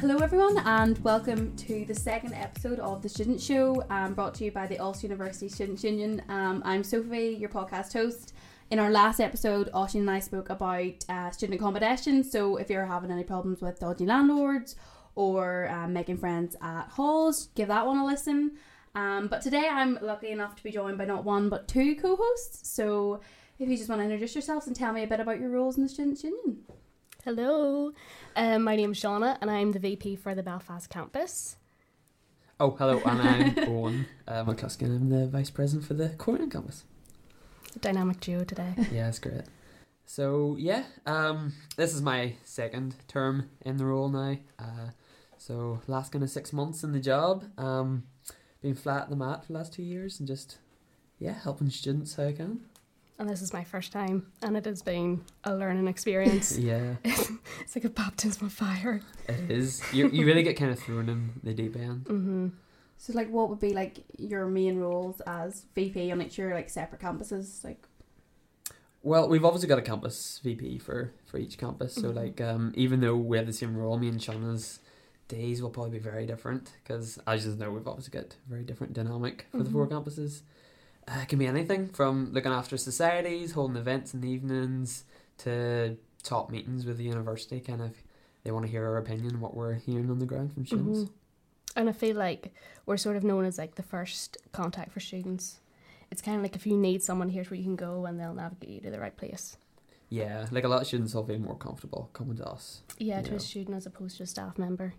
Hello, everyone, and welcome to the second episode of the Student Show, um, brought to you by the Ulster University Students Union. Um, I'm Sophie, your podcast host. In our last episode, Oshin and I spoke about uh, student accommodation. So, if you're having any problems with dodgy landlords or um, making friends at halls, give that one a listen. Um, but today, I'm lucky enough to be joined by not one but two co-hosts. So, if you just want to introduce yourselves and tell me a bit about your roles in the Students Union. Hello, um, my name is Shauna and I'm the VP for the Belfast campus. Oh, hello, and I'm Owen uh, McCluskey, and I'm the Vice President for the Coleraine campus. Dynamic duo today. Yeah, it's great. So, yeah, um, this is my second term in the role now. Uh, so, last kind of six months in the job. Um, been flat at the mat for the last two years and just, yeah, helping students how I can. And this is my first time, and it has been a learning experience. yeah, it's like a baptism of fire. it is. You, you really get kind of thrown in the deep end. hmm So, like, what would be like your main roles as VP on each of your like separate campuses? Like, Well, we've obviously got a campus VP for for each campus. So Mhm. like, um, even though we have the same role, me and Shauna's days will probably be very different because, as you know, we've obviously got very different dynamic for the four Mhm. campuses. Uh, it can be anything from looking after societies, holding events in the evenings, to top meetings with the university. Kind of, they want to hear our opinion and what we're hearing on the ground from students. Mhm. And I feel like we're sort of known as like the first contact for students. It's kind of like if you need someone, here's where you can go, and they'll navigate you to the right place. Yeah, like a lot of students will feel more comfortable coming to us. Yeah, to Yeah. a student as opposed to a staff member.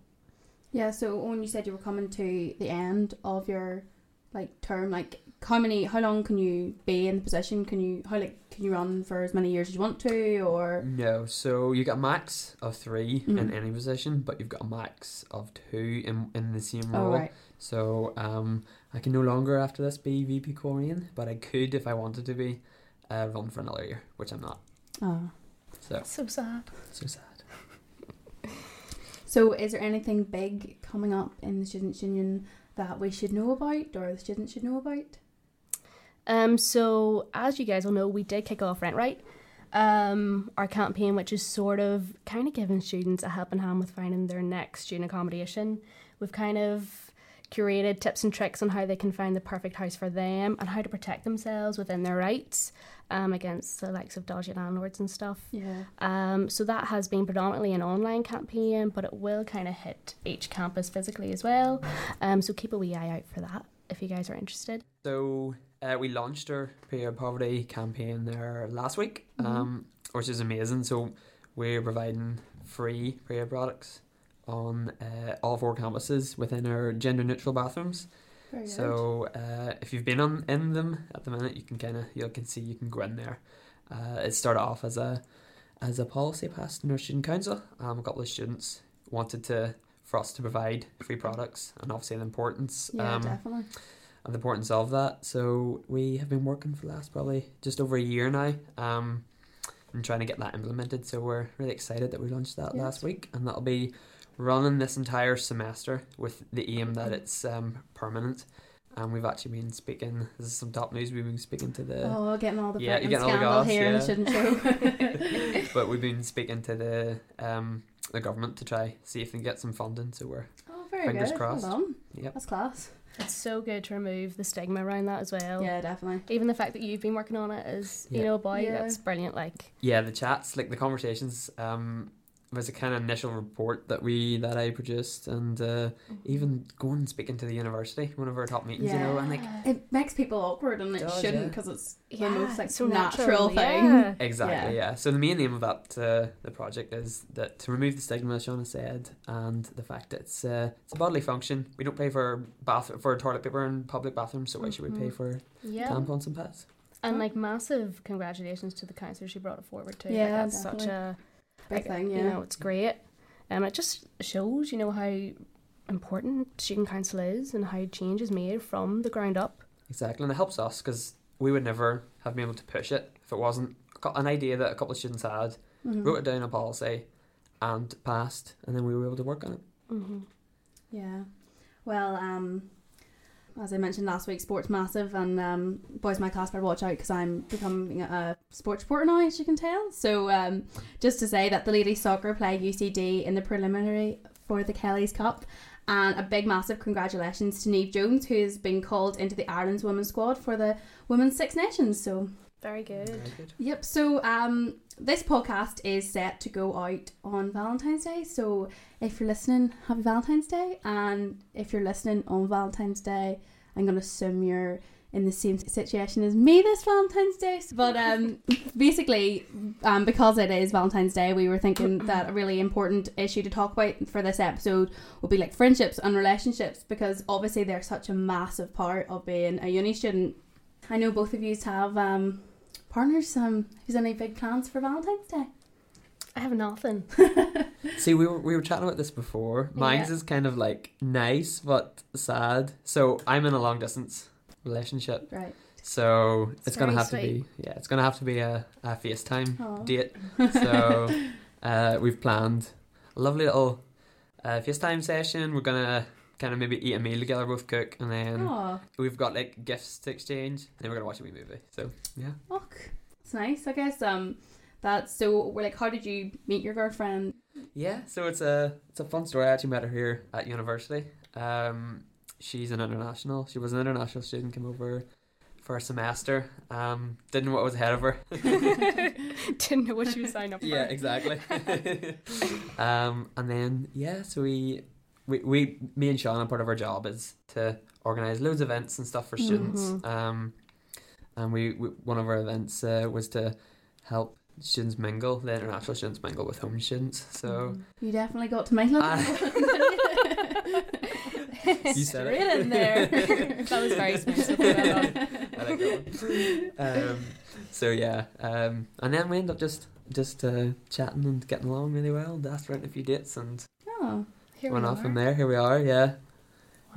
yeah. So, when you said you were coming to the end of your like term, like, how many, how long can you be in the position? Can you, how like, can you run for as many years as you want to, or No, so you got a max of 3 in Mhm. any position, but you've got a max of two in in the same role oh right, So um, I can no longer after this be VP Coleraine, but I could if I wanted to be uh, run for another year, which I'm not. oh. So So sad. so sad. So, is there anything big coming up in the Students Union that we should know about, or the students should know about? Um, so as you guys will know, we did kick off Rent Right, um, our campaign, which is sort of kind of giving students a helping hand with finding their next student accommodation. We've kind of curated tips and tricks on how they can find the perfect house for them and how to protect themselves within their rights um, against the likes of dodgy landlords and stuff. Yeah. Um, so that has been predominantly an online campaign, but it will kind of hit each campus physically as well. Um, so keep a wee eye out for that if you guys are interested. So uh, we launched our period poverty campaign there last week, Mhm. um, which is amazing. So we're providing free period products on uh, all four campuses within our gender neutral bathrooms. Very. So uh, if you've been on in them at the minute, you can kind of you can see you can go in there. Uh, it started off as a as a policy passed in our student council. Um, a couple of students wanted to for us to provide free products, and obviously the importance yeah, um, definitely. And the importance of that. So we have been working for the last probably just over a year now, um, and trying to get that implemented. So we're really excited that we launched that Yeah. last week, and that'll be running this entire semester with the aim that it's um, permanent. And we've actually been speaking. This is some top news. We've been speaking to the, oh, getting all the yeah, yeah, you're getting all the goss, here yeah. student show. but we've been speaking to the um the government to try see if they can get some funding. So we're oh, very Fingers good. crossed. Well. Yep. That's class. It's so good to remove the stigma around that as well. Yeah, definitely. Even the fact that you've been working on it as you Yeah. know a boy, Yeah. that's brilliant. Like Yeah, the chats, like the conversations, um, was a kind of initial report that we that I produced, and uh, even going and speaking to the university, one of our top meetings, you know, and like It makes people awkward, and it Does, shouldn't yeah. because it's yeah, the most like so natural, thing. Yeah. exactly, yeah. So the main aim of that uh, the project is that to remove the stigma, as Shauna said, and the fact that it's uh, it's a bodily function. We don't pay for bath for toilet paper in public bathrooms, so why should we pay Mhm. for Yeah. tampons and pads? And like massive congratulations to the councillors she brought it forward too. Yeah, like, that's such a Big like, thing, yeah. You know, it's great. Um, it just shows, you know, how important student council is and how change is made from the ground up. Exactly, and it helps us because we would never have been able to push it if it wasn't an idea that a couple of students had, Mhm. wrote it down a policy, and passed, and then we were able to work on it. Mm-hmm. Yeah. Well, um, as I mentioned last week, sports massive, and um, boys my class better watch out because I'm becoming a sports reporter now, as you can tell. So, um, just to say that the ladies soccer play UCD in the preliminary for the Kelly's Cup. And a big, massive congratulations to Neve Jones, who has been called into the Ireland's women's squad for the Women's Six Nations. So, Very good. Very good. yep. So, um, this podcast is set to go out on Valentine's Day. So, if you're listening, happy Valentine's Day. And if you're listening on Valentine's Day, I'm going to assume you're in the same situation as me this Valentine's Day. But um, basically, um, because it is Valentine's Day, we were thinking that a really important issue to talk about for this episode would be like friendships and relationships because obviously they're such a massive part of being a uni student. I know both of you have um, partners. Um, who's any big plans for Valentine's Day? I have nothing. See, we were we were chatting about this before. Mine's Yeah. is kind of like nice but sad. So I'm in a long distance relationship. Right. So it's, It's gonna very have to be yeah, it's gonna have to be a, a FaceTime Aw. date. So uh, we've planned a lovely little uh, FaceTime session. We're gonna kind of maybe eat a meal together, both cook, and then we've got like gifts to exchange. And then we're gonna watch a wee movie. So yeah. look, it's nice. I guess. Um, that's so. We're like, how did you meet your girlfriend? Yeah, so it's a it's a fun story. I actually met her here at university. Um, she's an international. She was an international student. Came over for a semester. Um, didn't know what was ahead of her. Didn't know what she was signing up for. yeah, exactly. um, and then yeah, so we, we we me and Sean, are part of our job is to organize loads of events and stuff for students. Mhm. Um, and we, we one of our events uh, was to help students mingle, the international students mingle with home students. So. You definitely got to mingle. You said Straight it. in there. That was very. So. I like that one. Um, so yeah, um, and then we end up just just uh, chatting and getting along really well. And asked around a few dates and Here went we off are. from there. Here we are. Yeah,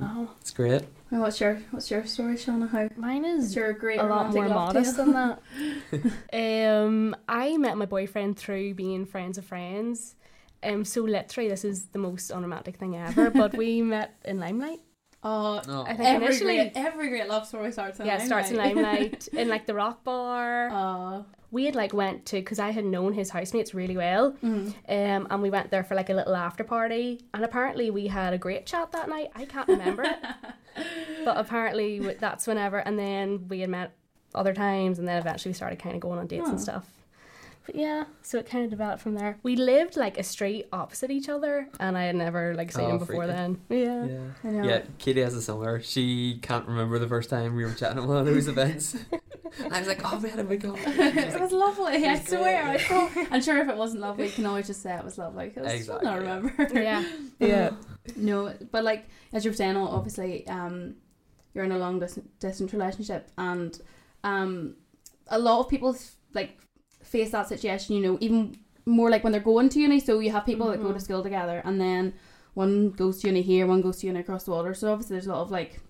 Wow. it's great. well, what's your what's your story, Shauna? How Mine is is your great a lot romantic more love modest tale? than that. um, I met my boyfriend through being friends of friends. Um, so literally, this is the most unromantic thing ever. but we met in Limelight. Oh, Oh, I think every initially, great every great love story starts in yeah, it starts in Limelight in like the Rock Bar. Oh, we had like went to because I had known his housemates really well. mm. Um, and we went there for like a little after party, and apparently we had a great chat that night. I can't remember it, but apparently that's whenever. And then we had met other times, and then eventually we started kind of going on dates Oh. and stuff. But yeah, so it kind of developed from there. We lived like a street opposite each other, and I had never like seen Oh, him before freaky. then. Yeah. Yeah. I know. Yeah, Katie has a similar. She can't remember the first time we were chatting at one of those events. I was like, "Oh, we had a big conversation." it was lovely. I "It was swear. I thought. I'm sure if it wasn't lovely, you can always just say it was lovely. 'cause Exactly, I yeah. remember. Yeah. yeah. No, but like as you were saying, obviously, um, you're in a long distance, distance relationship, and um, a lot of people like face that situation. You know, even more like when they're going to uni. So you have people that go to Mhm. school together, and then one goes to uni here, one goes to uni across the water. So obviously, there's a lot of like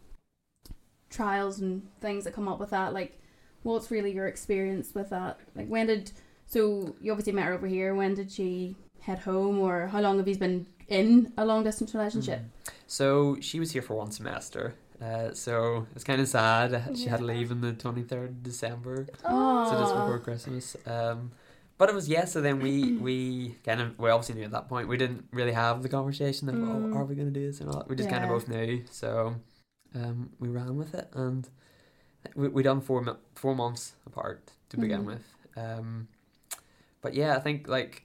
trials and things that come up with that. Like, what's really your experience with that? Like, when did so you obviously met her over here? When did she head home, or how long have you been in a long distance relationship? Mm. So she was here for one semester. Uh, so it's kind of sad. She had to leave on the twenty third of December. Oh, so just before Christmas. Um, but it was yeah. So then we we kind of we obviously knew at that point we didn't really have the conversation of Mm. oh are we gonna do this or not. We just kind of both knew. So um, we ran with it and we we done four four months apart to begin Mhm. with. Um, but yeah, I think like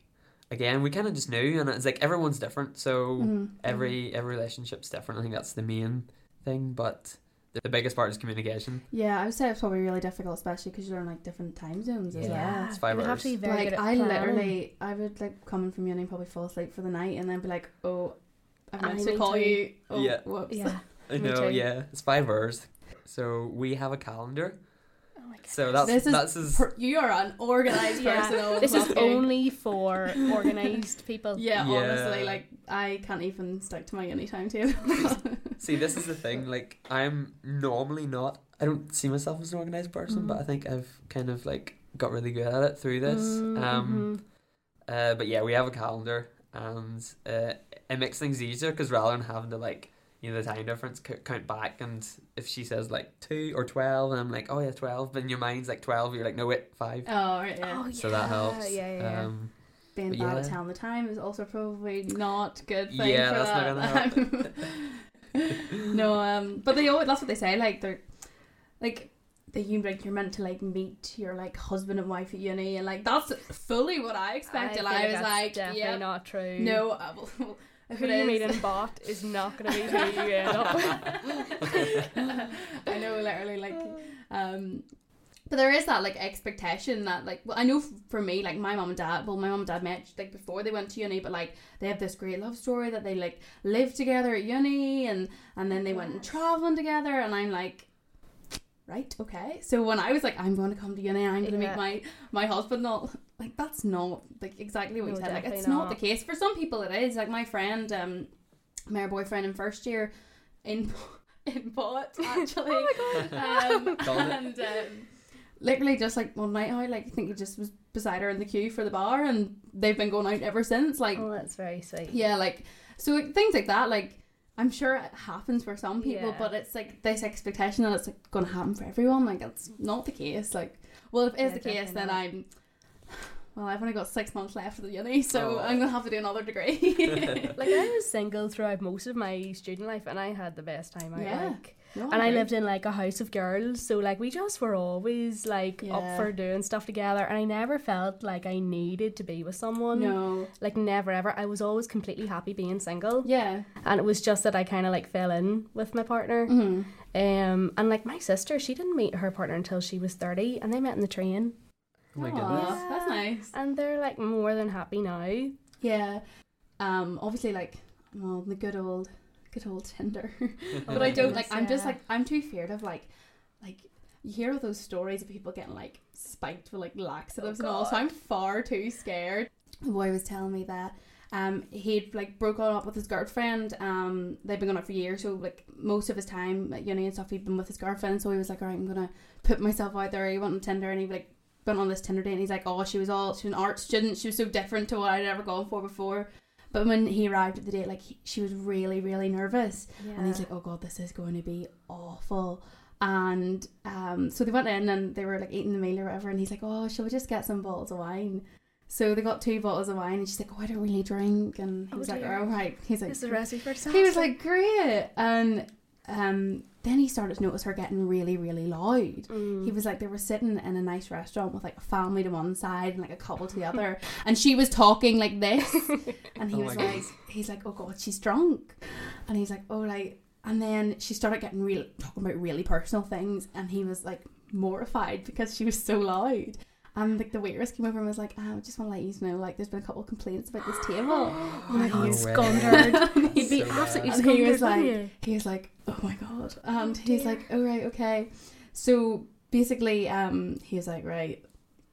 again we kind of just knew and it's like everyone's different. So Mhm. every every relationship's different. I think that's the main thing. But the, the biggest part is communication. Yeah, I would say it's probably really difficult, especially because you're in like different time zones as Yeah. well. It's five You would have hours. to be very like good at I planning. literally, I would like coming from uni, and probably fall asleep for the night, and then be like, "Oh, I I meant to need call to- you." Oh, Yeah. whoops. Yeah. I know, yeah. It's five hours. So we have a calendar. My god. So that's This is that's his, Per- you are an organized Yeah. person. This is only for organized people. Yeah, Yeah. honestly, like I can't even stick to my uni timetable. see. This is the thing. Like I'm normally not. I don't see myself as an organized person, but Mhm. I think I've kind of like got really good at it through this. Mm, Um, mhm. uh, but yeah, we have a calendar, and uh, it makes things easier because rather than having to like you know the time difference count back, and if she says like two or twelve, and I'm like, oh yeah, twelve, but in your mind's like twelve, you're like, no wait, five. oh, right, yeah. Oh, so that helps. Yeah, yeah. Um, being But bad at telling the time is also probably not good thing Yeah, for that's not that. no, um, but they always, that's what they say. Like they're like that you like you're meant to like meet your like husband and wife at uni, and like that's fully what I expected. feel I, was that's like, definitely yeah, not true. no, I will, if who you meet in bot is not going to be who you end up. I know, literally, like, um, but there is that like expectation that like, well, I know for me, like my mom and dad. Well, my mom and dad met like before they went to uni, but like they have this great love story that they like lived together at uni, and and then they went and traveling together, and I'm like. Right, okay. So when I was like, I'm going to come to uni, I'm going to Yeah. meet my my husband. Not like that's not like exactly what No, you said. Like it's not. not. the case for some people. It is like my friend, um, my boyfriend in first year, in in bot actually. Oh my god. Um, and um, literally just like one night I like I think he just was beside her in the queue for the bar, and they've been going out ever since. Like, Oh, that's very sweet. yeah, like so like, things like that. Like, I'm sure it happens for some people, Yeah. but it's like this expectation that it's like going to happen for everyone. Like, it's not the case. Like, well, if it is Yeah, the case, definitely then not. I'm. Well, I've only got six months left of the uni, so Oh. I'm gonna have to do another degree. Like I was single throughout most of my student life, and I had the best time I Yeah. Like, No, and I agree. lived in like a house of girls, so like we just were always like Yeah. up for doing stuff together, and I never felt like I needed to be with someone. No. Like never ever. I was always completely happy being single, Yeah. and it was just that I kind of like fell in with my partner. hmm Um, and like my sister, she didn't meet her partner until she was thirty, and they met in the train, Oh my Aw, goodness. That's nice. and they're like more than happy now. Yeah. Um. Obviously, like, well, the good old, good old Tinder. but I don't like. I'm just like. I'm too feared of like, like you hear all those stories of people getting like spiked with like laxatives and all. So I'm far too scared. The boy was telling me that. Um, he'd like broken up with his girlfriend. Um, they've been going out for years, so like most of his time at uni and stuff, he'd been with his girlfriend. So he was like, "All right, I'm gonna put myself out there." He went on Tinder and he like went on this Tinder date, and he's like, "Oh, she was all she was an art student. She was so different to what I'd ever gone for before." But when he arrived at the date, like he, she was really, really nervous, Yeah. and he's like, "Oh God, this is going to be awful." And um, so they went in and they were like eating the meal or whatever, and he's like, "Oh, shall we just get some bottles of wine?" So they got two bottles of wine, and she's like, "Oh, I don't really drink," and he Oh, was like, dear. "Oh right." He's like, this is a recipe for disaster. he was like, "Great," and um, then he started to notice her getting really, really loud. Mm. He was like, they were sitting in a nice restaurant with like a family to one side and like a couple to the other, and she was talking like this, and he Oh was like, goodness. he's like, oh god, she's drunk, and he's like, oh like, and then she started getting real talking about really personal things, and he was like mortified because she was so loud. And like the waitress came over and was like, "Ah, I just want to let you know, like, there's been a couple of complaints about this table. oh my And god, no he'd be So absolutely And scundered. he was like- he? he was like, "Oh my god," and Oh, he's dear. like, "Oh right, okay." So basically, um, he was like, "Right,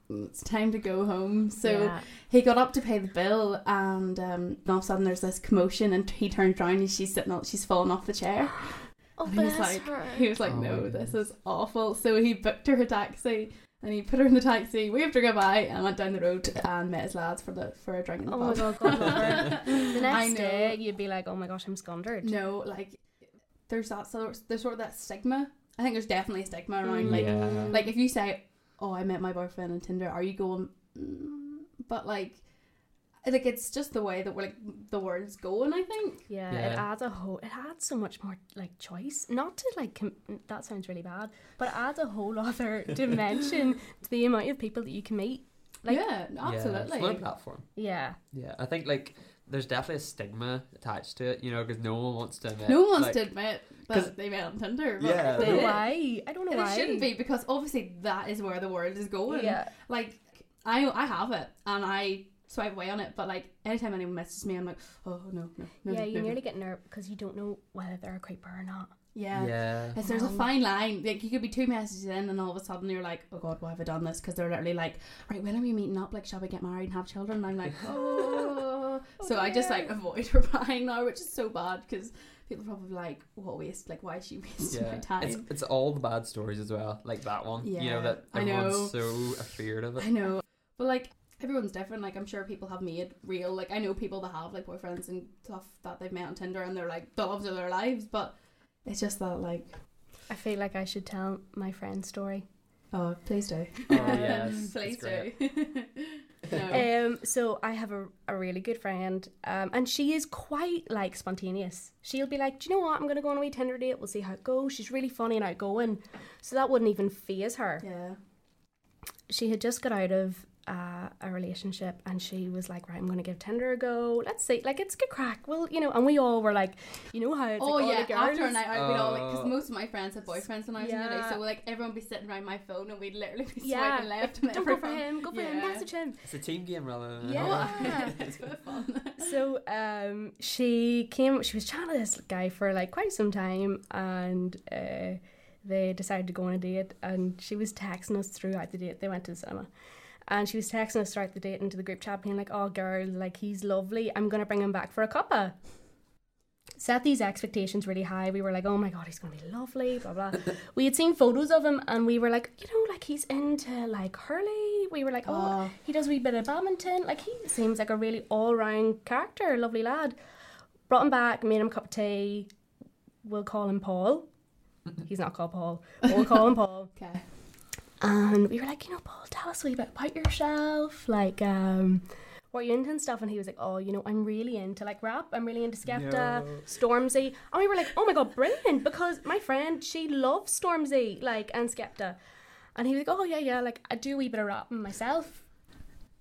it's time to go home." So Yeah. he got up to pay the bill, and um, all of a sudden there's this commotion, and he turns around and she's sitting, on, she's fallen off the chair. oh, and he was like, her. he was like, Oh my "No, this is awful." So he booked her a taxi. And he put her in the taxi, waved her goodbye, and went down the road and met his lads for the for a drink in the Oh my pub. god, God love her. The I next know. day, you'd be like, oh my gosh, I'm scundered. No, like there's that sort there's sort of that stigma. I think there's definitely a stigma around Mm. like yeah. like if you say, "Oh, I met my boyfriend on Tinder," are you going? Mm, but like, like it's just the way that we're like the world's going. I think. Yeah, it adds a whole. It adds so much more like choice. Not to like. Com- that sounds really bad, but it adds a whole other dimension to the amount of people that you can meet. Like, yeah, Yeah, absolutely. it's not a platform. yeah, Yeah, I think like there's definitely a stigma attached to it, you know, because no one wants to admit. no one wants like, to admit 'cause- that they met on Tinder. But Yeah, I they don't know why. I don't know And why. it shouldn't be because obviously that is where the world is going. Yeah, Like I I have it and I swipe away on it, but like anytime anyone messages me, I'm like, oh no no no. yeah. no, You no. nearly get nervous because you don't know whether they're a creeper or not. yeah. Yeah. Yes, there's a Um, fine line. Like you could be two messages in, and all of a sudden you're like, "Oh God, why have I done this?" Because they're literally like, "Right, when are we meeting up? Like, shall we get married and have children?" And I'm like, "Oh." Oh, so I just like avoid replying now, which is so bad because people probably like, "What waste? Like, why is she wasting my time?" it's it's all the bad stories as well, like that one. Yeah, you know that I everyone's so afraid of it. I know, but like everyone's different. Like I'm sure people have made real. Like I know people that have like boyfriends and stuff that they've met on Tinder, and they're like the loves of their lives. But it's just that like, I feel like I should tell my friend's story. oh, please do. Oh yes, please it's do. No. Um, so I have a, a really good friend, um, and she is quite like spontaneous. She'll be like, "Do you know what? I'm gonna go on a wee Tinder date. We'll see how it goes." She's really funny and outgoing, so that wouldn't even phase her. yeah. She had just got out of uh, a relationship, and she was like, "Right, I'm gonna give Tinder a go. Let's see, like it's good crack." Well, you know, and we all were like, "You know how it's Oh like, all yeah, the girls." after a night out, we'd all like because Oh. most of my friends had boyfriends when I was in uni, Yeah. so we're like everyone would be sitting around my phone and we'd literally be yeah, swiping left and don't go for him. Go for him. Yeah. Message him. It's a team game rather than Yeah. it's a bit of fun. So um, she came. She was chatting to this guy for like quite some time, and uh, they decided to go on a date. And she was texting us throughout the date. They went to the cinema, and she was texting us throughout the date into the group chat, being like, "Oh, girl, like he's lovely. I'm gonna bring him back for a cuppa." Set these expectations really high. We were like, "Oh my god, he's gonna be lovely." Blah blah. we had seen photos of him, and we were like, you know, like he's into like hurley. We were like, "Oh, Oh. he does a wee bit of badminton. Like he seems like a really all round character, lovely lad. Brought him back, made him a cup of tea. We'll call him Paul. He's not called Paul. but We'll call him Paul. Okay. And we were like, you know, Paul, tell us a wee bit about yourself. Like, um, what are you into and stuff? And he was like, oh, you know, I'm really into like rap. I'm really into Skepta, No. Stormzy. And we were like, oh my god, brilliant! Because my friend, she loves Stormzy, like, and Skepta. And he was like, oh yeah, yeah, like I do a wee bit of rapping myself.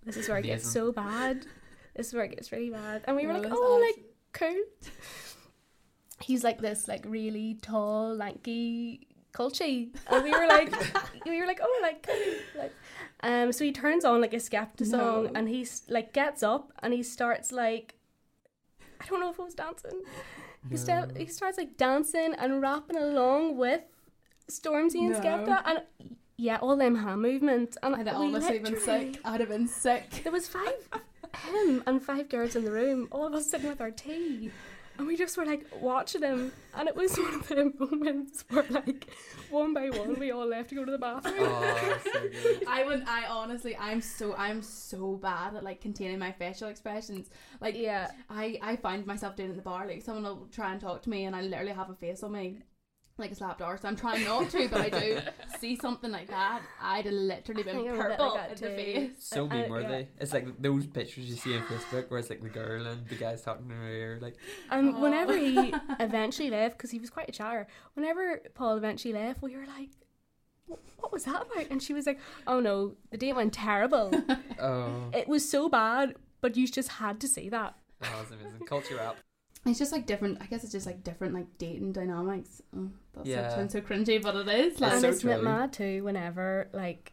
This is where it gets so bad. This is where it gets really bad. And we were No, like, oh, awesome. like cool. He's like this, like really tall, lanky, culchie, and we were like, we were like, oh, like, like. Um, so he turns on like a Skepta song, No. and he's like gets up and he starts like, I don't know if it was dancing. He, sta- he starts like dancing and rapping along with Stormzy and No. Skepta, and yeah, all them hand movements. And I'd honestly been sick. I'd have been sick. There was five him and five girls in the room, all of us sitting with our tea. And we just were like watching him, and it was one of the moments where, like, one by one, we all left to go to the bathroom. Oh, so. I would. I honestly, I'm so, I'm so bad at like containing my facial expressions. Like, Yeah, I, I find myself doing it in the bar. Like, someone will try and talk to me, and I literally have a face on me, like a slapped arse. I'm trying not to, but I do see something like that. I'd have literally been think I'm a bit purple like at that the face. So Uh, meme worthy. yeah. It's like those pictures you see on Facebook where it's like the girl and the guy's talking to her like and Aw. whenever he eventually left, because he was quite a chatter, whenever Paul eventually left, we were like, what was that about? And she was like, oh no, the date went terrible. Oh it was so bad, but you just had to say that. that was amazing. Culchie rap. It's just like different. I guess it's just like different like dating dynamics. Oh, that Yeah. sounds so cringy, but it is. Like, It's and so isn't it true. mad too whenever like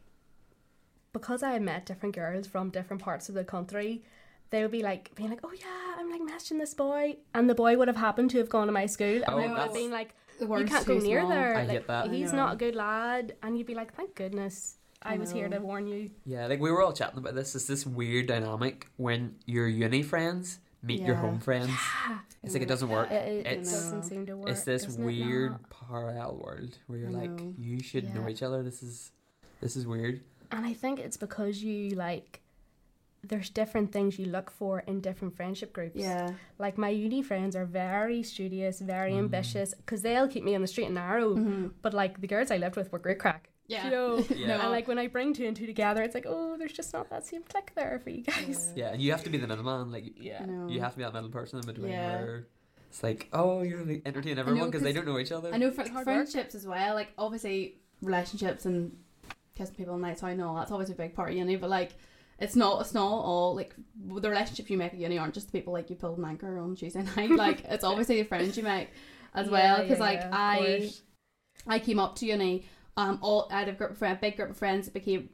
because I had met different girls from different parts of the country they would be like being like oh yeah I'm like messaging this boy and the boy would have happened to have gone to my school and Oh, I would have been like you can't go too near small. there I like, get that. He's know. not a good lad and you'd be like thank goodness I, I was here to warn you Yeah, like we were all chatting about this. It's this weird dynamic when your uni friends meet your home friends. It's like it doesn't work. it, it, it It's- doesn't seem to work It's this doesn't it? weird No. parallel world where you're I like, you should know each other. This is this is weird. and I think it's because you like there's different things you look for in different friendship groups Yeah. Like my uni friends are very studious, very Mm. ambitious, because they'll keep me on the straight and narrow. Mm-hmm. But like the girls I lived with were great crack. Yeah. You know? Yeah. And like when I bring two and two together, it's like, oh, there's just not that same click there for you guys. Yeah, and you have to be the middleman. Like Yeah. No. you have to be that middle person in between Yeah. where it's like, oh, you're really entertaining everyone because they don't know each other. I know for It's hard friendships as well. Like obviously relationships and kissing people on nights out and all that's always a big part of uni. But like it's not it's not all like the relationships you make at uni aren't just the people like you pulled an anchor on Tuesday night. like it's obviously the friends you make as Yeah, well. Because yeah, like yeah, I. I came up to uni. Um, all I had a group of friends, big group of friends became.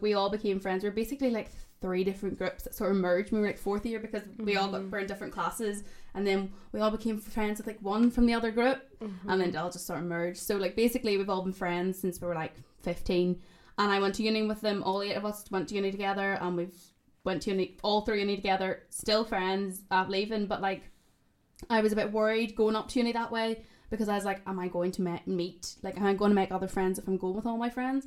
We all became friends. We are basically like three different groups that sort of merged. We were like fourth year because we all got Mhm. were in different classes, and then we all became friends with like one from the other group Mhm. and then they all just sort of merged. So like basically we've all been friends since we were like fifteen, and I went to uni with them. All eight of us went to uni together, and we've went to uni all through uni together. Still friends after leaving, but like I was a bit worried going up to uni that way because I was like, am I going to me- meet like am I going to make other friends if I'm going with all my friends?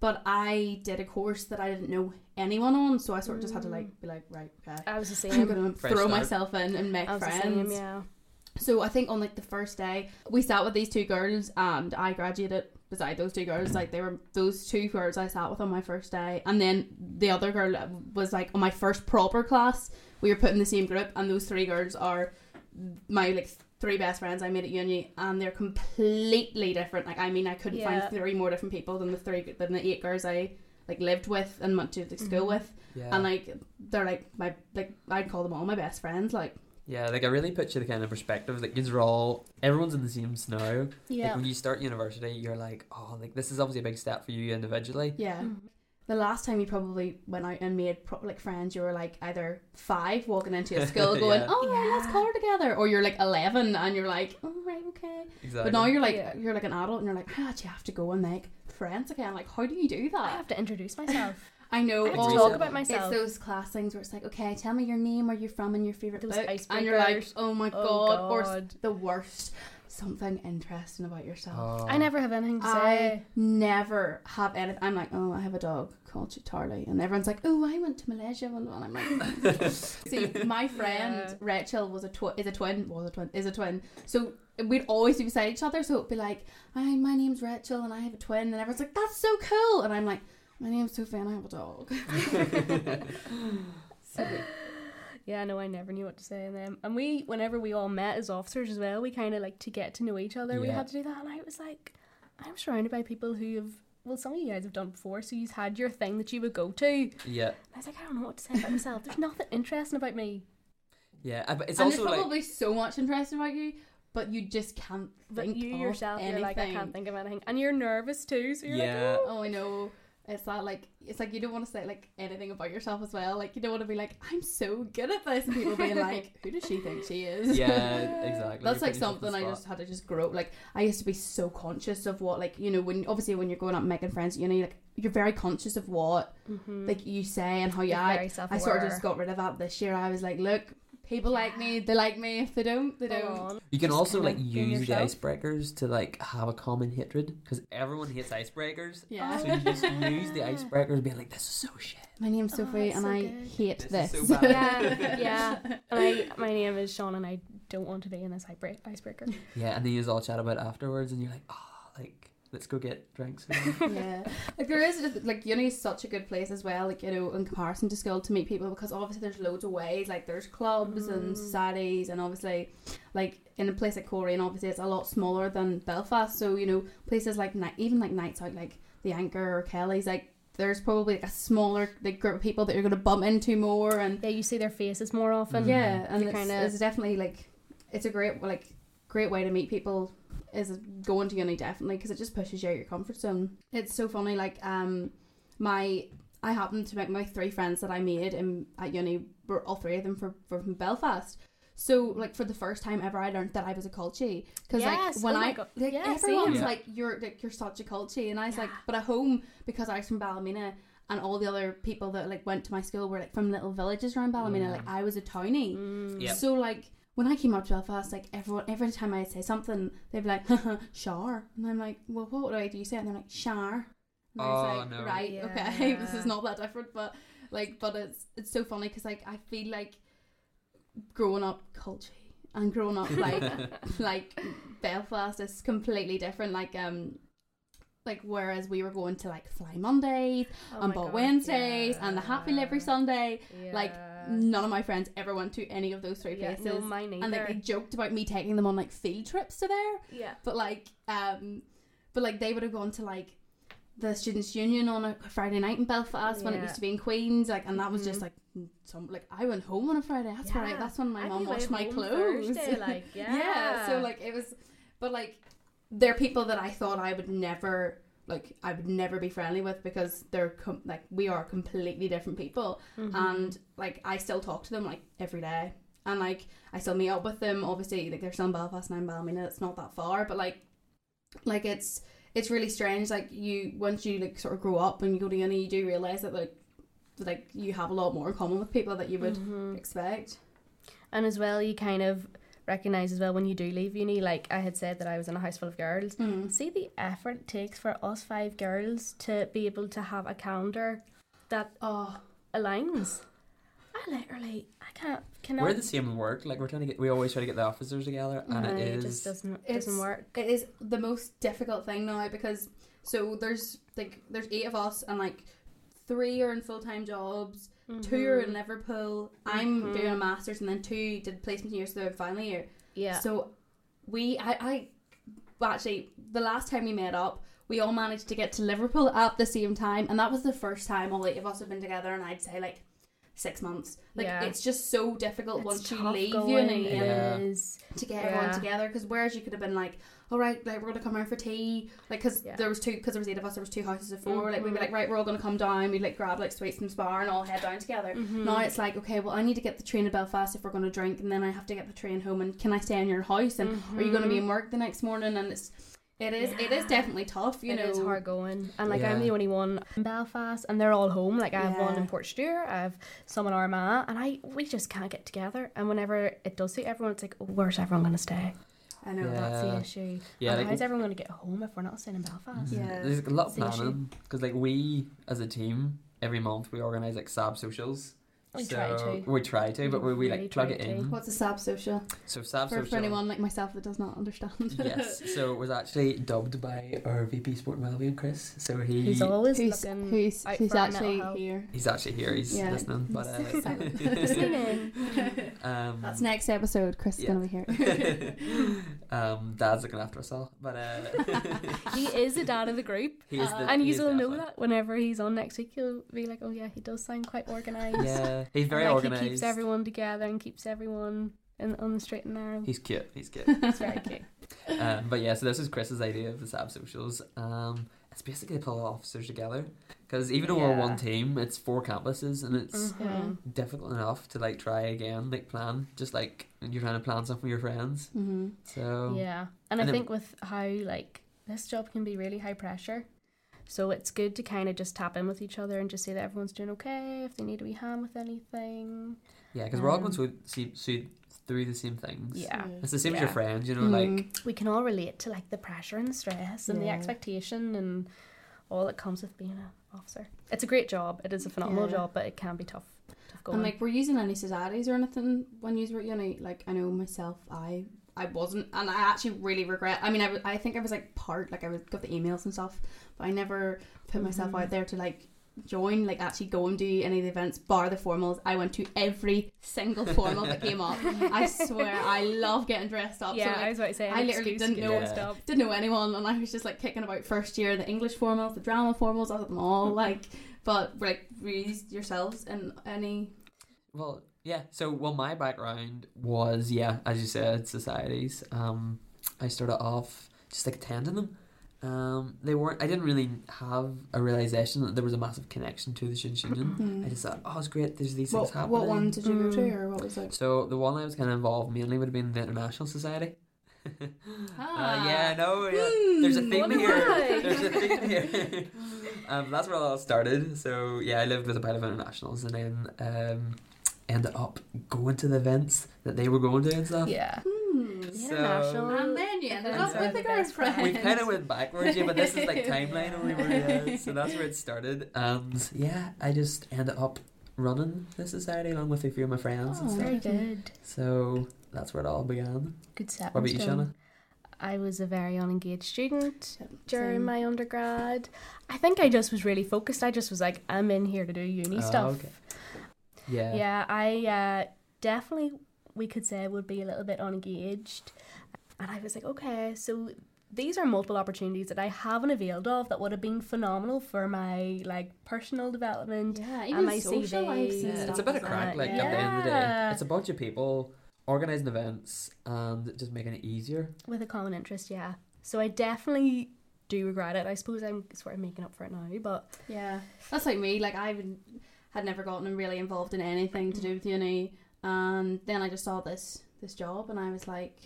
But I did a course that I didn't know anyone on, so I sort of just had to like be like, right, okay. I was the I'm gonna Fresh throw start. myself in and make I was the friends. same, yeah. So I think on like the first day, we sat with these two girls, and I graduated beside those two girls. Like they were those two girls I sat with on my first day, and then the other girl was like on my first proper class. We were put in the same group, and those three girls are my like three best friends I made at uni, and they're completely different. Like I mean, I couldn't Yeah. find three more different people than the three than the eight girls I like lived with and went to the school Mhm. with, Yeah. and like they're like my like I'd call them all my best friends. Like yeah, like I really put you the kind of perspective that you're all everyone's in the same scenario. Yeah. Like when you start university, you're like, oh, like this is obviously a big step for you individually. yeah. The last time you probably went out and made pro- like friends, you were like either five walking into a school going, Yeah. "Oh, yeah. let's Yeah. colour together," or you're like eleven and you're like, "Oh, right, okay." Exactly. But now you're like Yeah. you're like an adult and you're like, "Ah, you have to go and make friends again." Like, how do you do that?" I have to introduce myself. I know. I have to Oh, talk about myself. It's those class things where it's like, okay, tell me your name, where you're from, and your favorite Those book, and you're like, oh my Oh, god, or s- the worst, something interesting about yourself. Oh. I never have anything to say. I never have anything. I'm like, oh, I have a dog called Charlie, and everyone's like, oh, I went to Malaysia, and I'm like, see, my friend Yeah. Rachel was a twi- is a twin, was a twin, is a twin. So we'd always be beside each other. So it'd be like, hi, my name's Rachel, and I have a twin, and everyone's like, that's so cool, and I'm like, my name's Sophie, and I have a dog. so Yeah, no, I never knew what to say in them. And we, whenever we all met as officers as well, we kind of like to get to know each other. We had to do that, and I was like, I'm surrounded by people who have. Well, some of you guys have done before, so you've had your thing that you would go to. Yeah. And Yeah. I was like, I don't know what to say about myself. There's nothing interesting about me. Yeah. But it's and also there's like probably so much interesting about you, but you just can't But think you of yourself, anything. you're like, I can't think of anything, and you're nervous too. So you're Yeah. like, oh. Oh, I know. It's that like it's like you don't want to say like anything about yourself as well. Like you don't want to be like I'm so good at this, and people being like, "Who does she think she is?" Yeah, exactly. That's You're like putting yourself on something I just had to just grow. Like I used to be so conscious of what like you know when obviously when you're going out making friends at uni like you're very conscious of what Mhm. like you say and how you You're act. I sort of just got rid of that this year. I was like, look, people like me. They like me. If they don't, they don't. You can Just also kinda like being use the yourself. icebreakers to like have a common hatred because everyone hates icebreakers. Yeah. So you just use the icebreakers, being like, "This is so shit." My name's Oh, Sophie, that's and so I good. hate This this. is so bad. Yeah, yeah. And I, my name is Sean, and I don't want to be in this icebreak- icebreaker. Yeah, and then you all chat about it afterwards, and you're like, "Oh, like let's go get drinks." yeah, like there is like uni is such a good place as well. Like you know, in comparison to school, to meet people because obviously there's loads of ways. Like there's clubs and Mm. societies, and obviously, like in a place like Coleraine, obviously it's a lot smaller than Belfast. So you know, places like night, even like nights out, like the Anchor or Kelly's, like there's probably like a smaller like group of people that you're gonna bump into more, and Yeah, you see their faces more often. yeah, and it's, kinda- it's definitely like it's a great like great way to meet people is going to uni definitely because it just pushes you out your comfort zone. It's so funny like um my I happened to make my three friends that I made in at uni were all three of them for, were from Belfast. So like for the first time ever, I learned that I was a culchie because Yes, like when oh I God. like Yeah, everyone's same. like you're like you're such a culchie and I was like but at home because I was from Ballymena and all the other people that like went to my school were like from little villages around Ballymena Yeah. like I was a townie Mm. Yeah. so like when I came up to Belfast, like everyone, every time I say something, they'd be like, "Shar," and I'm like, "Well, what do I do you say?" And they're like, "Shar." And I was Oh, like, no. "Right, okay, this is not that different." But like, but it's it's so funny because like I feel like growing up culchie and growing up like like Belfast is completely different. Like um. Like whereas we were going to like Fly Mondays Oh and my Ball God, Wednesdays and the Happy Livery. Sunday, Yeah. like none of my friends ever went to any of those three yeah, places no, mine and like they joked about me taking them on like field trips to there yeah. but like um but like they would have gone to like the students union on a friday night in belfast when it used to be in queens like and that was Mhm. just like some like i went home on a friday that's I, Yeah. that's when my I'd mom washed my clothes Thursday, like, yeah. yeah so like it was but like they're people that i thought i would never like i would never be friendly with because they're com- like we are completely different people Mhm. and like I still talk to them like every day, and like I still meet up with them. Obviously, like they're still in Belfast and I'm Ballymena. It's not that far, but like, like it's it's really strange. Like you once you like sort of grow up and you go to uni, you do realize that like like you have a lot more in common with people that you would Mhm. expect. And as well, you kind of recognize as well when you do leave uni. Like I had said that I was in a house full of girls. Mm. See the effort it takes for us five girls to be able to have a calendar that Oh, aligns. I literally, I can't, cannot. we're the same work. Like we're trying to get, we always try to get the officers together, and No, it it is just doesn't It's- doesn't work. it is the most difficult thing now because So there's like there's eight of us, and like three are in full time jobs, two Mm-hmm. are in Liverpool. I'm doing a masters, and then two did placement year, so they're final year. Yeah. So we, I, I, well, actually, the last time we met up, we all managed to get to Liverpool at the same time, and that was the first time all eight of us have been together. And I'd say like six months. Like Yeah. it's just so difficult It's once you leave uni and Yeah. to get everyone together. Because whereas you could have been like, all right, like we're gonna come around for tea, like because Yeah. there was two, because there was eight of us, there was two houses of 4 Like we'd be Mhm. like, right, we're all gonna come down. We'd like grab like sweets from Spar and all head down together. Mhm. Now it's like, okay, well, I need to get the train to Belfast if we're going to drink, and then I have to get the train home. And can I stay in your house? And are you going to be Mhm. in work the next morning? And it's, it is, it is definitely tough. You It know, is hard going, and like I'm the only one in Belfast, and they're all home. Like I have one Yeah. in Portstewart, I have some in Armagh, and I we just can't get together. And whenever it does suit everyone, it's like, oh, where's everyone going to stay? I know. Yeah. That's the issue. Yeah, and like- how's everyone going to get home if we're not staying in Belfast? Yeah. There's a lot of It's the issue. planning because like we as a team every month we organize like sab socials. We so try to. We try to, but we, we Really like plug it to. in. What's a sab social? So sab For, social. for anyone like myself that does not understand. yes. So it was actually dubbed by our VP Sport and Wellbeing, Chris. So he Who's always who's looking who's, out who's for our mental actually here? he's actually here. He's Yeah. listening, but uh, listening. um, That's next episode. Chris is yeah. going to be here. um, Dad's looking after us all, but uh, he is the dad of the group. he is Uh, the, And he you will know that whenever he's on next week, you'll be like, "Oh yeah, he does sound quite organised. Yeah, he's And, very like, organized. He keeps everyone together and keeps everyone in, on the straight and narrow. He's cute. He's cute. It's very cute. um, but yeah, so this is Chris's idea of the Sab Socials. Um, it's basically to pull officers together because even though we're one team, it's four campuses and it's Mhm. difficult enough to like try again, like plan, just like you're trying to plan something with your friends. hmm So Yeah, and, and I think with how like this job can be really high pressure, so it's good to kind of just tap in with each other and just say that everyone's doing okay. If they need to be hand with anything, yeah, because we're all going Um, through, see, see through the same things. yeah, It's the same as your friends, you know, like Mm. we can all relate to like the pressure and the stress and the expectation and all that comes with being an officer. It's a great job. It is a phenomenal Yeah. job, but it can be tough. Tough going. And like, were you using any societies or anything when you were at uni? Like, I know myself, I I wasn't, and I actually really regret. I mean, I, I think I was like part, like I would got the emails and stuff, but I never put myself Mhm. out there to like join, like actually go and do any of the events, bar the formals. I went to every single formal that came up. I swear, I love getting dressed up. yeah, so, I was about to say. I literally didn't know- dressed up. didn't know anyone, and I was just like kicking about first year the English formals, the drama formals, I was at them all. Like, but like, raised yourselves in any Well, yeah. So, well, my background was, yeah, as you said, societies. Um, I started off just like attending them. Um, they weren't. I didn't really have a realization that there was a massive connection to the Students' Union. I just thought, oh, it's great. There's these things What, happening. what one did you go to, Mm. or what was it? So the one I was kind of involved mainly would have been the International Society. Ah. Uh, yeah, no, yeah. Hmm, There's a theme here. why. There's a theme here. um, that's where it all started. So yeah, I lived with a pile of internationals, and then um, ended up going to the events that they were going to and stuff. Yeah. Hmm. The So- international And then you ended events up are with the a best girlfriend. We kind of went backwards, yeah, but this is like timeline and we were yeah. So that's where it started, and yeah, I just ended up running the society along with a few of my friends and Oh. stuff. Very good. So that's where it all began. Good set. What about you, Shauna? I was a very unengaged student during Same. my undergrad. I think I just was really focused. I just was like, I'm in here to do uni Oh, stuff. okay. Yeah. Yeah, I uh, definitely, we could say, would be a little bit unengaged. And I was like, okay, so these are multiple opportunities that I haven't availed of that would have been phenomenal for my like personal development. Yeah, And my social CV. lives Yeah, it's a bit of crack, well. like at the end of the day. It's a bunch of people organising events and just making it easier. With a common interest, yeah. So I definitely do regret it. I suppose I'm sort of making up for it now, but Yeah, that's like me. Like I would- had never gotten really involved in anything to do with uni, and then I just saw this this job, and I was like,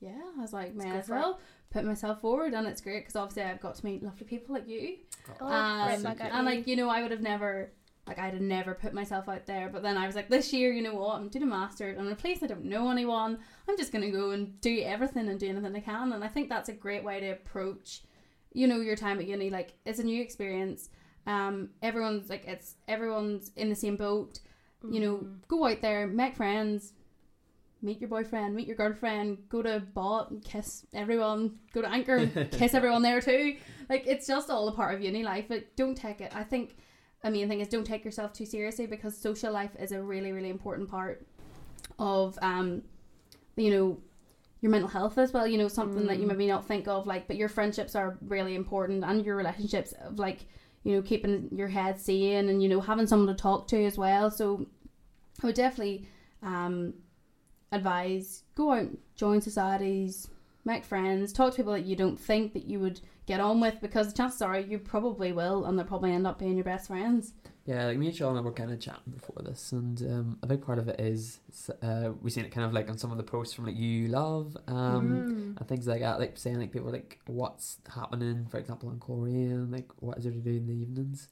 yeah, I was like, may as for it. well put myself forward, and it's great because obviously I've got to meet lovely people like you, Oh, oh and, right and like you know, I would have never. Like I'd have never put myself out there, but then I was like, this year, you know what? I'm doing a master. I'm in a place I don't know anyone. I'm just gonna go and do everything and do anything I can, and I think that's a great way to approach, you know, your time at uni. Like it's a new experience. Um, everyone's like it's everyone's in the same boat. You know, Mm. go out there, make friends, meet your boyfriend, meet your girlfriend, go to bot, and kiss everyone, go to anchor, kiss everyone there too. Like it's just all a part of uni life. But don't take it. I think a main thing is don't take yourself too seriously because social life is a really really important part of um, you know your mental health as well. You know something that you Mm. maybe not think of like, but your friendships are really important and your relationships of like you know keeping your head sane and you know having someone to talk to as well. So I would definitely um, advise go out, join societies, make friends, talk to people that you don't think that you would get on with because the chances are you probably will and they'll probably end up being your best friends. Yeah, like me and Shauna were kind of chatting before this, and um, a big part of it is uh, we've seen it kind of like on some of the posts from like you love um, Mm. and things like that, like saying like people like what's happening, for example, in Coleraine, and like what is there to do in the evenings.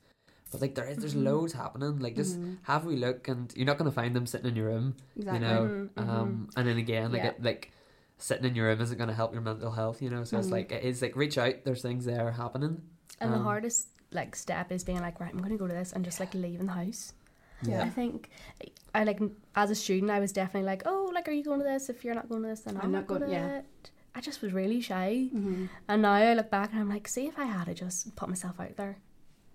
But like there is, there's Mhm. loads happening. Like just Mhm. have we look, and you're not gonna find them sitting in your room, exactly. you know. Mhm, mhm. Um, and then again, like Yeah. it, like sitting in your room isn't gonna help your mental health, you know. So it's Mhm. like it is like reach out. There's things there happening. And the Um, hardest like step is being like, right, I'm gonna go to this and just like leaving the house. Yeah. I think I like as a student, I was definitely like, oh, like, are you going to this? If you're not going to this, then I'm, I'm not not going going- to yeah. it. I just was really shy, hmm and now I look back and I'm like, see if I had to just put myself out there.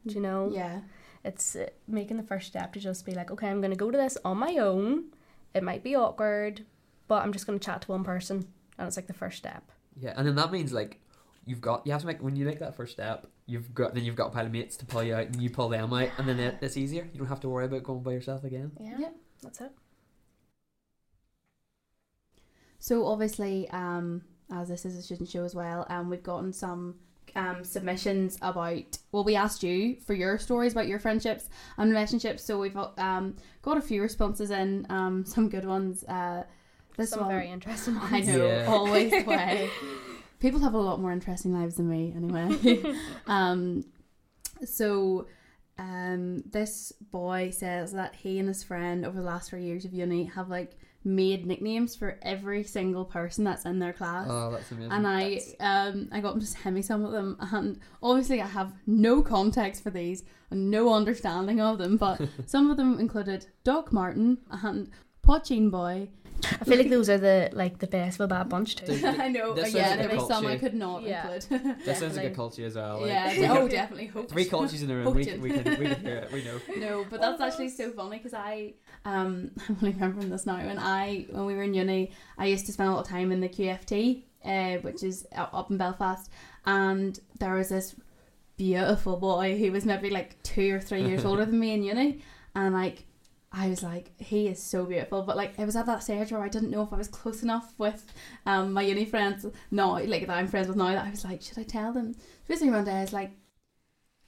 Do you know? Yeah. It's uh, making the first step to just be like, okay, I'm gonna go to this on my own. It might be awkward, but I'm just gonna chat to one person, and it's like the first step. Yeah, and then that means like you've got you have to make when you make that first step, you've got then you've got a pile of mates to pull you out, and you pull them out, and then it, it's easier. You don't have to worry about going by yourself again. Yeah, Yeah. that's it. So obviously, um, as this is a student show as well, um, we've gotten some um, submissions about. Well, we asked you for your stories about your friendships and relationships. So we've um, got a few responses in, um, some good ones. Uh, this Some one, very interesting ones. I know, Yeah. always the way. People have a lot more interesting lives than me, anyway. um, so, um, this boy says that he and his friend over the last three years of uni have like made nicknames for every single person that's in their class. Oh, that's amazing. and I That's- um I got him to send me some of them and obviously I have no context for these and no understanding of them but some of them included Doc Martin and Pochine Boy. I feel like those are the like the best of a bad bunch too. Th- I know this yeah sounds there like was some I could not Yeah. include. this sounds like a definitely. culchie as well. Like, yeah, we oh got definitely hope three culchies in the room. We, Poaching. we can we can hear it. We know. No, but that's actually so funny because I um I'm only remembering this now. When I when we were in uni, I used to spend a lot of time in the QFT, uh, which is up in Belfast, and there was this beautiful boy who was maybe like two or three years older than me in uni, and like. I was like, he is so beautiful, but like it was at that stage where I didn't know if I was close enough with um my uni friends No, like that I'm friends with now, that I was like, should I tell them? Basically one day I was like,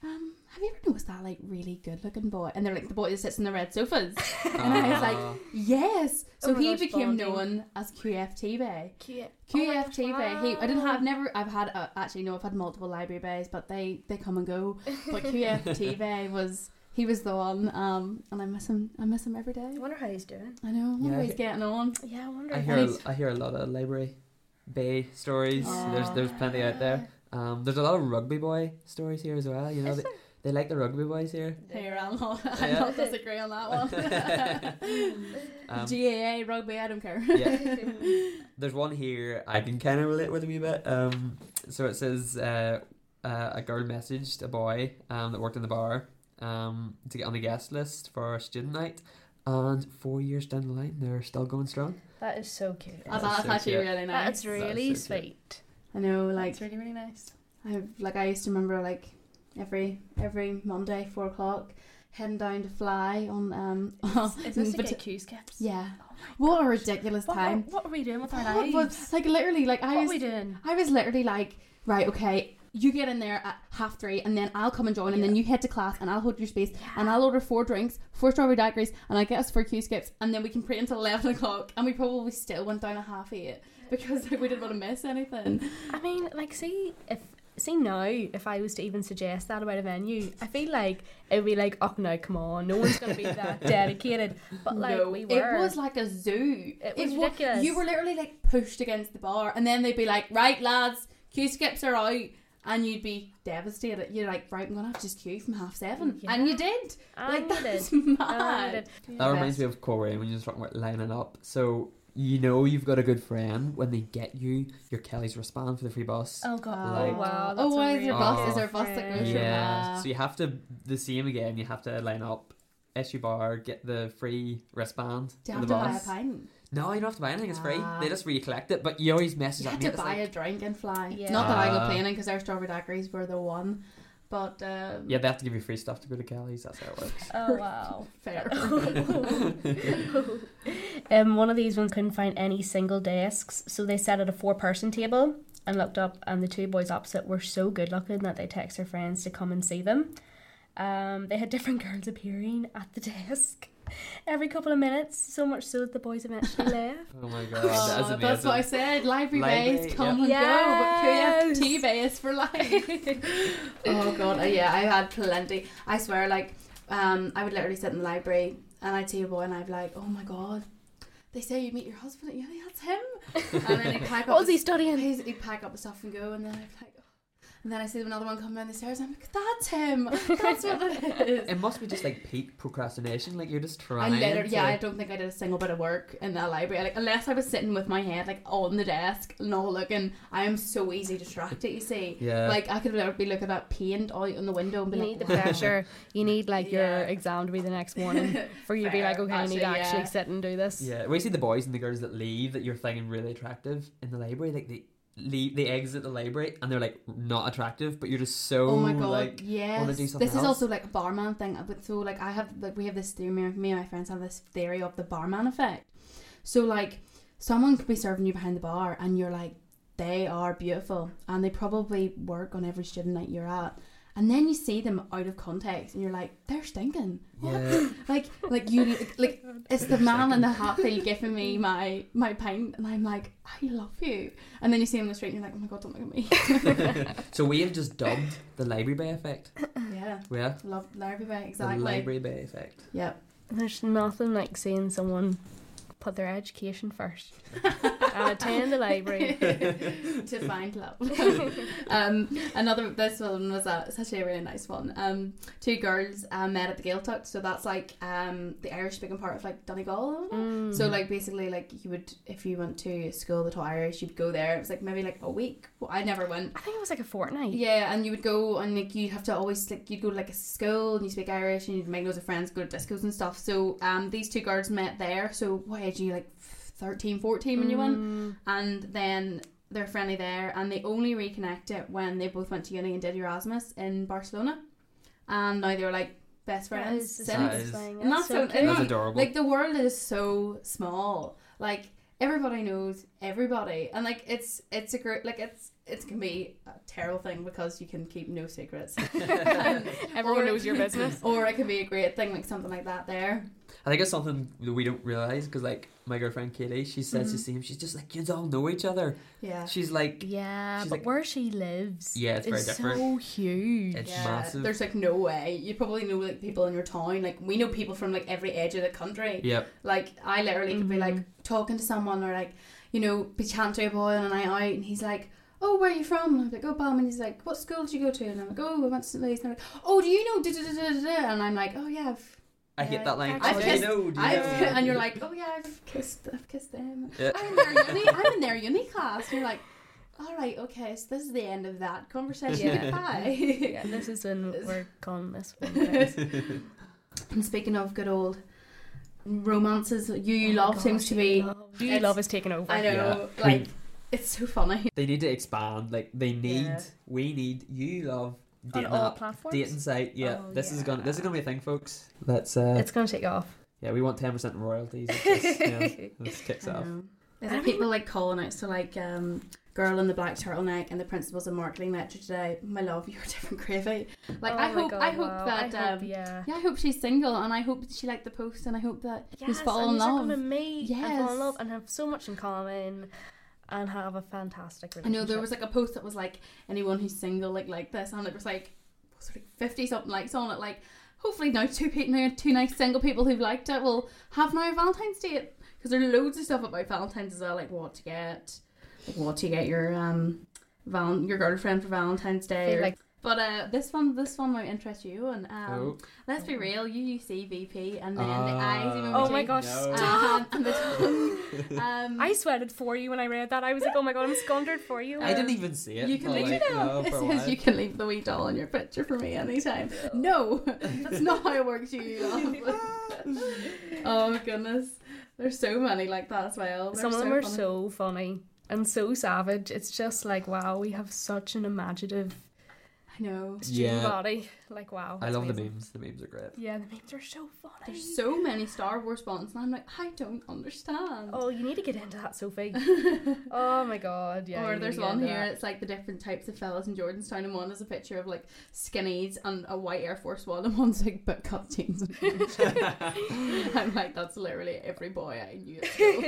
um, have you ever noticed that like really good looking boy? And they're like the boy that sits in the red sofas. And I was like, Ah. Yes. So Oh he gosh, became bonding. known as QFT Bay. Cute. QFT Bay. He, I didn't have never. I've had uh, actually no. I've had multiple library bays, but they they come and go. But QFT Bay was he was the one. Um, and I miss him. I miss him every day. I wonder how he's doing. I know. I wonder Yeah, how he's he- getting on. Yeah, I wonder. I hear he's- I hear a lot of library bay stories. There's there's plenty out there. Um, there's a lot of rugby boy stories here as well. You know, they, they like the rugby boys here. Here, I'll not, I'll Yeah. not disagree on that one. Um, GAA rugby, I don't care. yeah. There's one here I can kind of relate with a wee bit. Um, so it says uh, uh, a girl messaged a boy um, that worked in the bar um, to get on the guest list for our student night, and four years down the line, they're still going strong. That is so cute. That's, That's that's so actually cute. really nice. That's really so sweet. I know, like That's really really nice. I have, like I used to remember like every every Monday four o'clock heading down to fly on um Is this to get Q skips? yeah Oh my what a ridiculous time what, what are we doing with our What was- lives? like literally like I what was are we doing? I was literally like right okay you get in there at half three and then I'll come and join and then you head to class and I'll hold your space and I'll order four drinks four strawberry daiquiris and I get us four Q skips and then we can pray until eleven o'clock and we probably still went down at half eight because like, we didn't want to miss anything I mean, like, see if see now if I was to even suggest that about a venue, I feel like it would be like, oh no, come on, no one's gonna be that dedicated. But like no, we were. it was like a zoo. It was wa- ridiculous. You were literally like pushed against the bar, and then they'd be like, "Right, lads, queue skips are out," and you'd be devastated. You're like, "Right, I'm gonna have to just queue from half seven. Yeah. and you did. And like we that's And mad. did. That reminds me of Coleraine when you're talking about lining up. So you know you've got a good friend when they get you your Kelly's wristband for the free bus. Oh god! Like- oh wow! oh, that's a why is really there bus? good Is there a bus that goes from yeah. So you have to the same again. You have to line up, issue bar, get the free wristband Do you for have the to buy a pint? No, you don't have to buy anything. It's free. Ah. They just recollect it, but you always message You up have me. to it's buy like- a drink and fly. Yeah. Not that I go Ah. planning because our strawberry daiquiris were the one, but um, Yeah, they have to give you free stuff to go to Kelly's. That's how it works. Oh wow! fair. um, one of these ones couldn't find any single desks, so they sat at a four-person table and looked up, and the two boys opposite were so good looking that they text their friends to come and see them. Um, they had different girls appearing at the desk every couple of minutes, so much so that the boys eventually left. Oh my god, Oh, that is that's what I said. Library, Library, based, come and Yes. go, but QFT based for life. oh god, uh, yeah, I had plenty. I swear, like, um, I would literally sit in the library and I'd see a boy and I'd be like, oh my god, they say you meet your husband at uni. That's him. And then he'd pack up. What was he his- studying? He's, he'd pack up his stuff and go, and then I'd be like, oh. And then I see another one come down the stairs. I'm like, that's him. That's what it is. It must be just like peak procrastination. Like you're just I trying. literally, to... yeah, I don't think I did a single bit of work in that library. Like, unless I was sitting with my head like on the desk, not looking. I am so easy distracted. You see, Yeah. like I could be looking at paint out on the window and be You like, need the pressure. You need like your Yeah. exam to be the next morning for you to be like, Fair, okay, I need to actually, actually yeah. sit and do this. Yeah, we see the boys and the girls that leave that you're finding really attractive in the library. Like they leave, they exit the library and they're like not attractive, but you're just so Oh my god! like yes, this is else. also like a barman thing. But so like I have like we have this theory. Me me and my friends have this theory of the barman effect. So like someone could be serving you behind the bar, and you're like, they are beautiful, and they probably work on every student night you're at. And then you see them out of context, and you're like, they're stinking. What? yeah. Like, like you, like it's the man in the Hatfield giving me my my pint, and I'm like, I love you. And then you see him in the street, and you're like, oh my god, don't look at me. so we have just dubbed the library bay effect. yeah, Yeah, love Larry Bay exactly the library bay effect. Yep. There's nothing like seeing someone put their education first and attend the library. to find love. um, another this one was a, such a really nice one. Um, two girls um, met at the Gaeltacht, so that's like um, the Irish speaking part of like Donegal. Mm. So like basically like you would if you went to school that taught Irish, you'd go there. It was like maybe like a week. Well, I never went. I think it was like a fortnight. Yeah, and you would go and like you have to always like you'd go to like a school and you speak Irish and you'd make loads of friends, go to discos and stuff. So um, these two girls met there. So why are you like 13, 14 when you went? Mm. and then they're friendly there and they only reconnected when they both went to uni and did Erasmus in Barcelona and now they're like best friends is since That is- thing. And That's that's so so- cute. That's adorable. like the world is so small like everybody knows everybody and like it's it's a great like it's it can be a terrible thing because you can keep no secrets Everyone Or- knows your business. or it can be a great thing like something like that there I think it's something that we don't realize because like my girlfriend Katie, she says the Mhm. him, She's just like you all know each other. yeah She's like Yeah, She's but like- where she lives Yeah, it's very is different. so huge. It's yeah, massive. there's like no way you probably know like people in your town like we know people from like every edge of the country yep. Like I literally could be like talking to someone or like, you know, be chatting to a boy on a night out and he's like, Oh, where are you from? And I'm like, Oh Bam and he's like, What school did you go to? And I'm like, Oh, I went to St. Louis and I'm like, Oh, do you know da, da, da, da, da, da?" and I'm like, Oh yeah, I've, I Yeah, hate that line. I've Oh, kissed- you know? Do you I've know? and you're like, Oh yeah, I've kissed I've kissed them. Yeah. I'm in their uni I'm in their uni class and you're like, Alright, okay, so this is the end of that conversation. Yeah. Bye. Yeah, this is when we're calling this one. and speaking of good old romances, you Oh love gosh, seems to be love- you it's- love is taking over. I know, Yeah. like We- it's so funny. They need to expand. Like they need. Yeah. We need. You love on dating all app, platforms. dating site. Yeah, Oh, this is gonna. This is gonna be a thing, folks. Let's. uh It's gonna take off. Yeah, we want ten percent royalties. If this, yeah, this kicks off. Is I there people like calling out so like um girl in the black turtleneck and the principles of marketing lecture today, my love, you're a different gravy. Like Oh I hope God, I hope wow. that I hope, um yeah. yeah, I hope she's single and I hope she liked the post and I hope that Yes, he's fallen and in you're love. gonna meet and fall in love and have so much in common and have a fantastic I know there was like a post that was like anyone who's single like like this and it was like was it like fifty something likes on it like hopefully now two people now two nice single people who've liked it will have now a Valentine's date. Because there are loads of stuff about Valentine's as well like what to get like what to get your um val- your girlfriend for Valentine's Day. Or like but uh, this one, this one might interest you. And um, Oh. let's be real, UUC VP, and then the Ah. eyes emoji. Oh my gosh, No. uh, and the tongue. Um, I sweated for you when I read that. I was like, oh my god, I'm scondered for you. I didn't even see it. You can leave like, it no, It says you can leave the wee doll on your picture for me anytime. No, that's not how it works. You. oh my goodness, there's so many like that as well. They're Some of them are funny. so funny and so savage. It's just like wow, we have such an imaginative I know. student Yeah. body. Like wow, I that's love the amazing. memes. The memes are great. Yeah, the memes are so funny. There's so many Star Wars ones, and I'm like, I don't understand. Oh, you need to get into that, Sophie. oh my god, yeah. you or need there's to get one into here. that. It's like the different types of fellas in Jordanstown, and one is a picture of like skinnies and a white Air Force One, and one's like butt cut jeans. I'm like, that's literally every boy I knew. at school.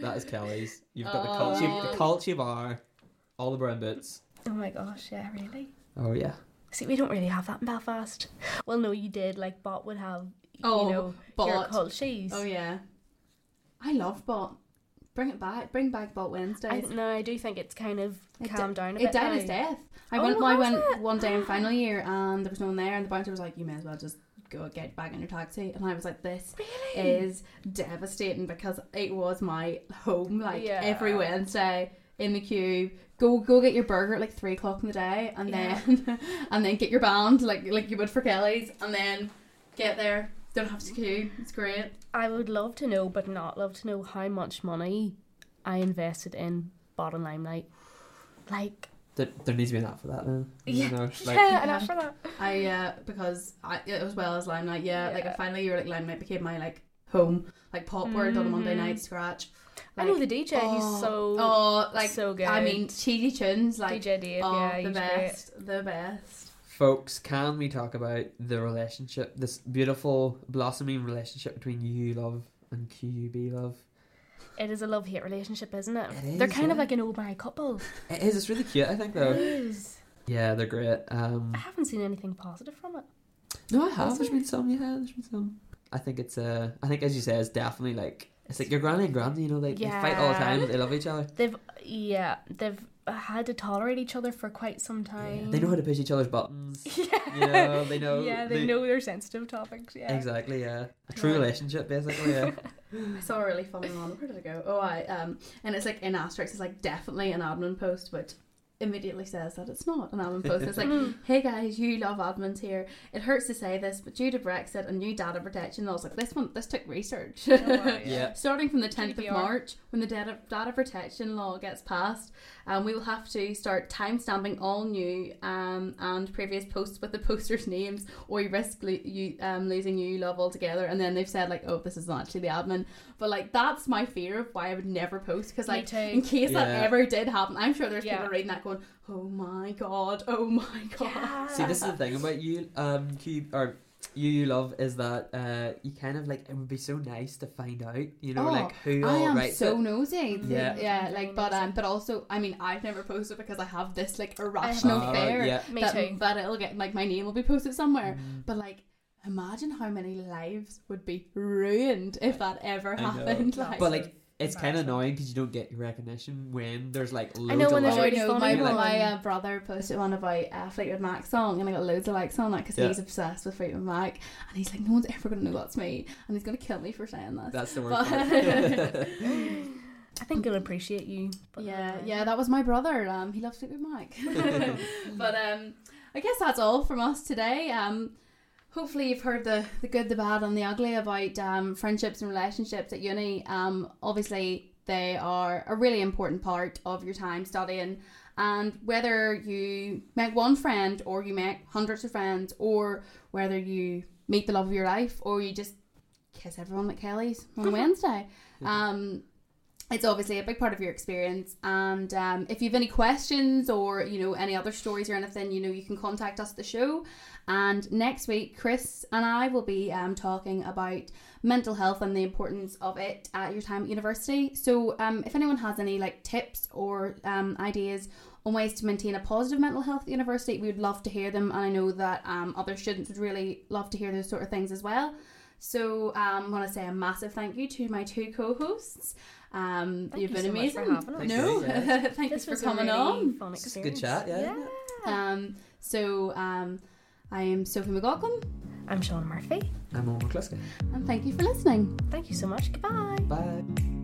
That is Kelly's. You've got Oh. the culchie, the oh. culchie bar, all the brown boots. Oh my gosh, yeah, really. Oh yeah. See, we don't really have that in Belfast. Well, no, you did. Like, Bot would have, Oh, you know, your Bot. culchies. oh yeah, I love Bot. Bring it back. Bring back Bot I, Wednesdays. no, I do think it's kind of It calmed down a It bit. died now. its death. I Oh, went. I went it? one day in final year, and there was no one there, and the bouncer was like, "You may as well just go get back in your taxi." And I was like, "This Really? is devastating because it was my home. Like Yeah. every Wednesday in the queue, go go get your burger at like three o'clock in the day, and Yeah. then and then get your band like like you would for Kelly's, and then get there. Don't have to queue. It's great. I would love to know, but not love to know how much money I invested in Bottom Limelight. Like, There, there needs to be an app for that then. Yeah. You know, like, yeah, and after that, I uh because I as well as Limelight, yeah, like Yeah. a final year like Limelight became my like home, like pop word on a Monday Mhm. night, scratch. I know the DJ. he's oh, so oh like so good. I mean cheesy tunes like DJ Dave. oh yeah, the he's great. best, the best. folks, can we talk about the relationship, this beautiful blossoming relationship between you love and QUB love? It is a love hate relationship, isn't it? It They're is, kind of like an old married couple. It is. It's really cute. I think It though. is. Yeah, they're great. Um, I haven't seen anything positive from it. no, I have. Is There's there? been some. Yeah, there's been some. I think it's. Uh, I think as you say, it's definitely like it's like your granny and granny. You know, they, they fight all the time, but they love each other. They've yeah, they've had to tolerate each other for quite some time. They know how to push each other's buttons. Yeah. You know, they know. yeah, they, know their sensitive topics. Yeah. Exactly. Yeah, a true Yeah. relationship, basically. Yeah. I saw a really funny one. Where did it go? Oh, I um, and it's like in asterisks. It's like definitely an admin post, which immediately says that it's not an admin post. It's like, Mm. hey guys, you love admins here. It hurts to say this, but due to Brexit and new data protection laws, like this one, this took research. Oh, wow, Yeah. Starting from the 10th of March, when the data, data protection law gets passed, um, we will have to start timestamping all new um, and previous posts with the posters' names, or you risk lo- you, um, losing you love altogether. And then they've said, like, oh, this is not actually the admin. But, like, that's my fear of why I would never post, because, Me like, too. in case that ever did happen, I'm sure there's Yeah. people reading that going, oh my god, oh my god. See, this is the thing about you, um, Q or you, you love is that uh, you kind of like it would be so nice to find out, you know, Oh, like who I all am writes so it. nosy. Yeah. yeah, like, but um, but also, I mean, I've never posted because I have this like irrational Uh, fear yeah. Me that, too. that it'll get like my name will be posted somewhere. Mm. But like, imagine how many lives would be ruined if that ever I happened. Like, But like, it's kind of annoying because you don't get your recognition when there's like loads know of when there's Oh, I likes. really know my, one. my uh, brother posted one about uh, Fleetwood Mac song and I got loads of likes on that because Yeah. he's obsessed with Fleetwood Mac and he's like no one's ever gonna know that's me and he's gonna kill me for saying this. That's the worst But- part. I think he'll appreciate you. Yeah, yeah, that was my brother. Um, he loves Fleetwood Mac. but um, I guess that's all from us today. Um, hopefully you've heard the the good, the bad, and the ugly about um friendships and relationships at uni. Um, obviously they are a really important part of your time studying. And whether you make one friend or you make hundreds of friends, or whether you meet the love of your life, or you just kiss everyone at Kelly's on Wednesday, um, it's obviously a big part of your experience. And um, if you have any questions or you know any other stories or anything you know you can contact us at the show. And next week chris and i will be um, talking about mental health and the importance of it at your time at university. So um, if anyone has any like tips or um, ideas on ways to maintain a positive mental health at university we would love to hear them. And i know that um, other students would really love to hear those sort of things as well. So um, I want to say a massive thank you to my two co-hosts. Um, Thank you've been so amazing. for having us. Thank no, you, thank you for coming a really on. Fun It's a good chat, yeah, yeah. Um, So um, I am Sophie McLaughlin, I'm Shauna Murphy. I'm Owen McCluskey. and thank you for listening. Thank you so much. Goodbye. Bye.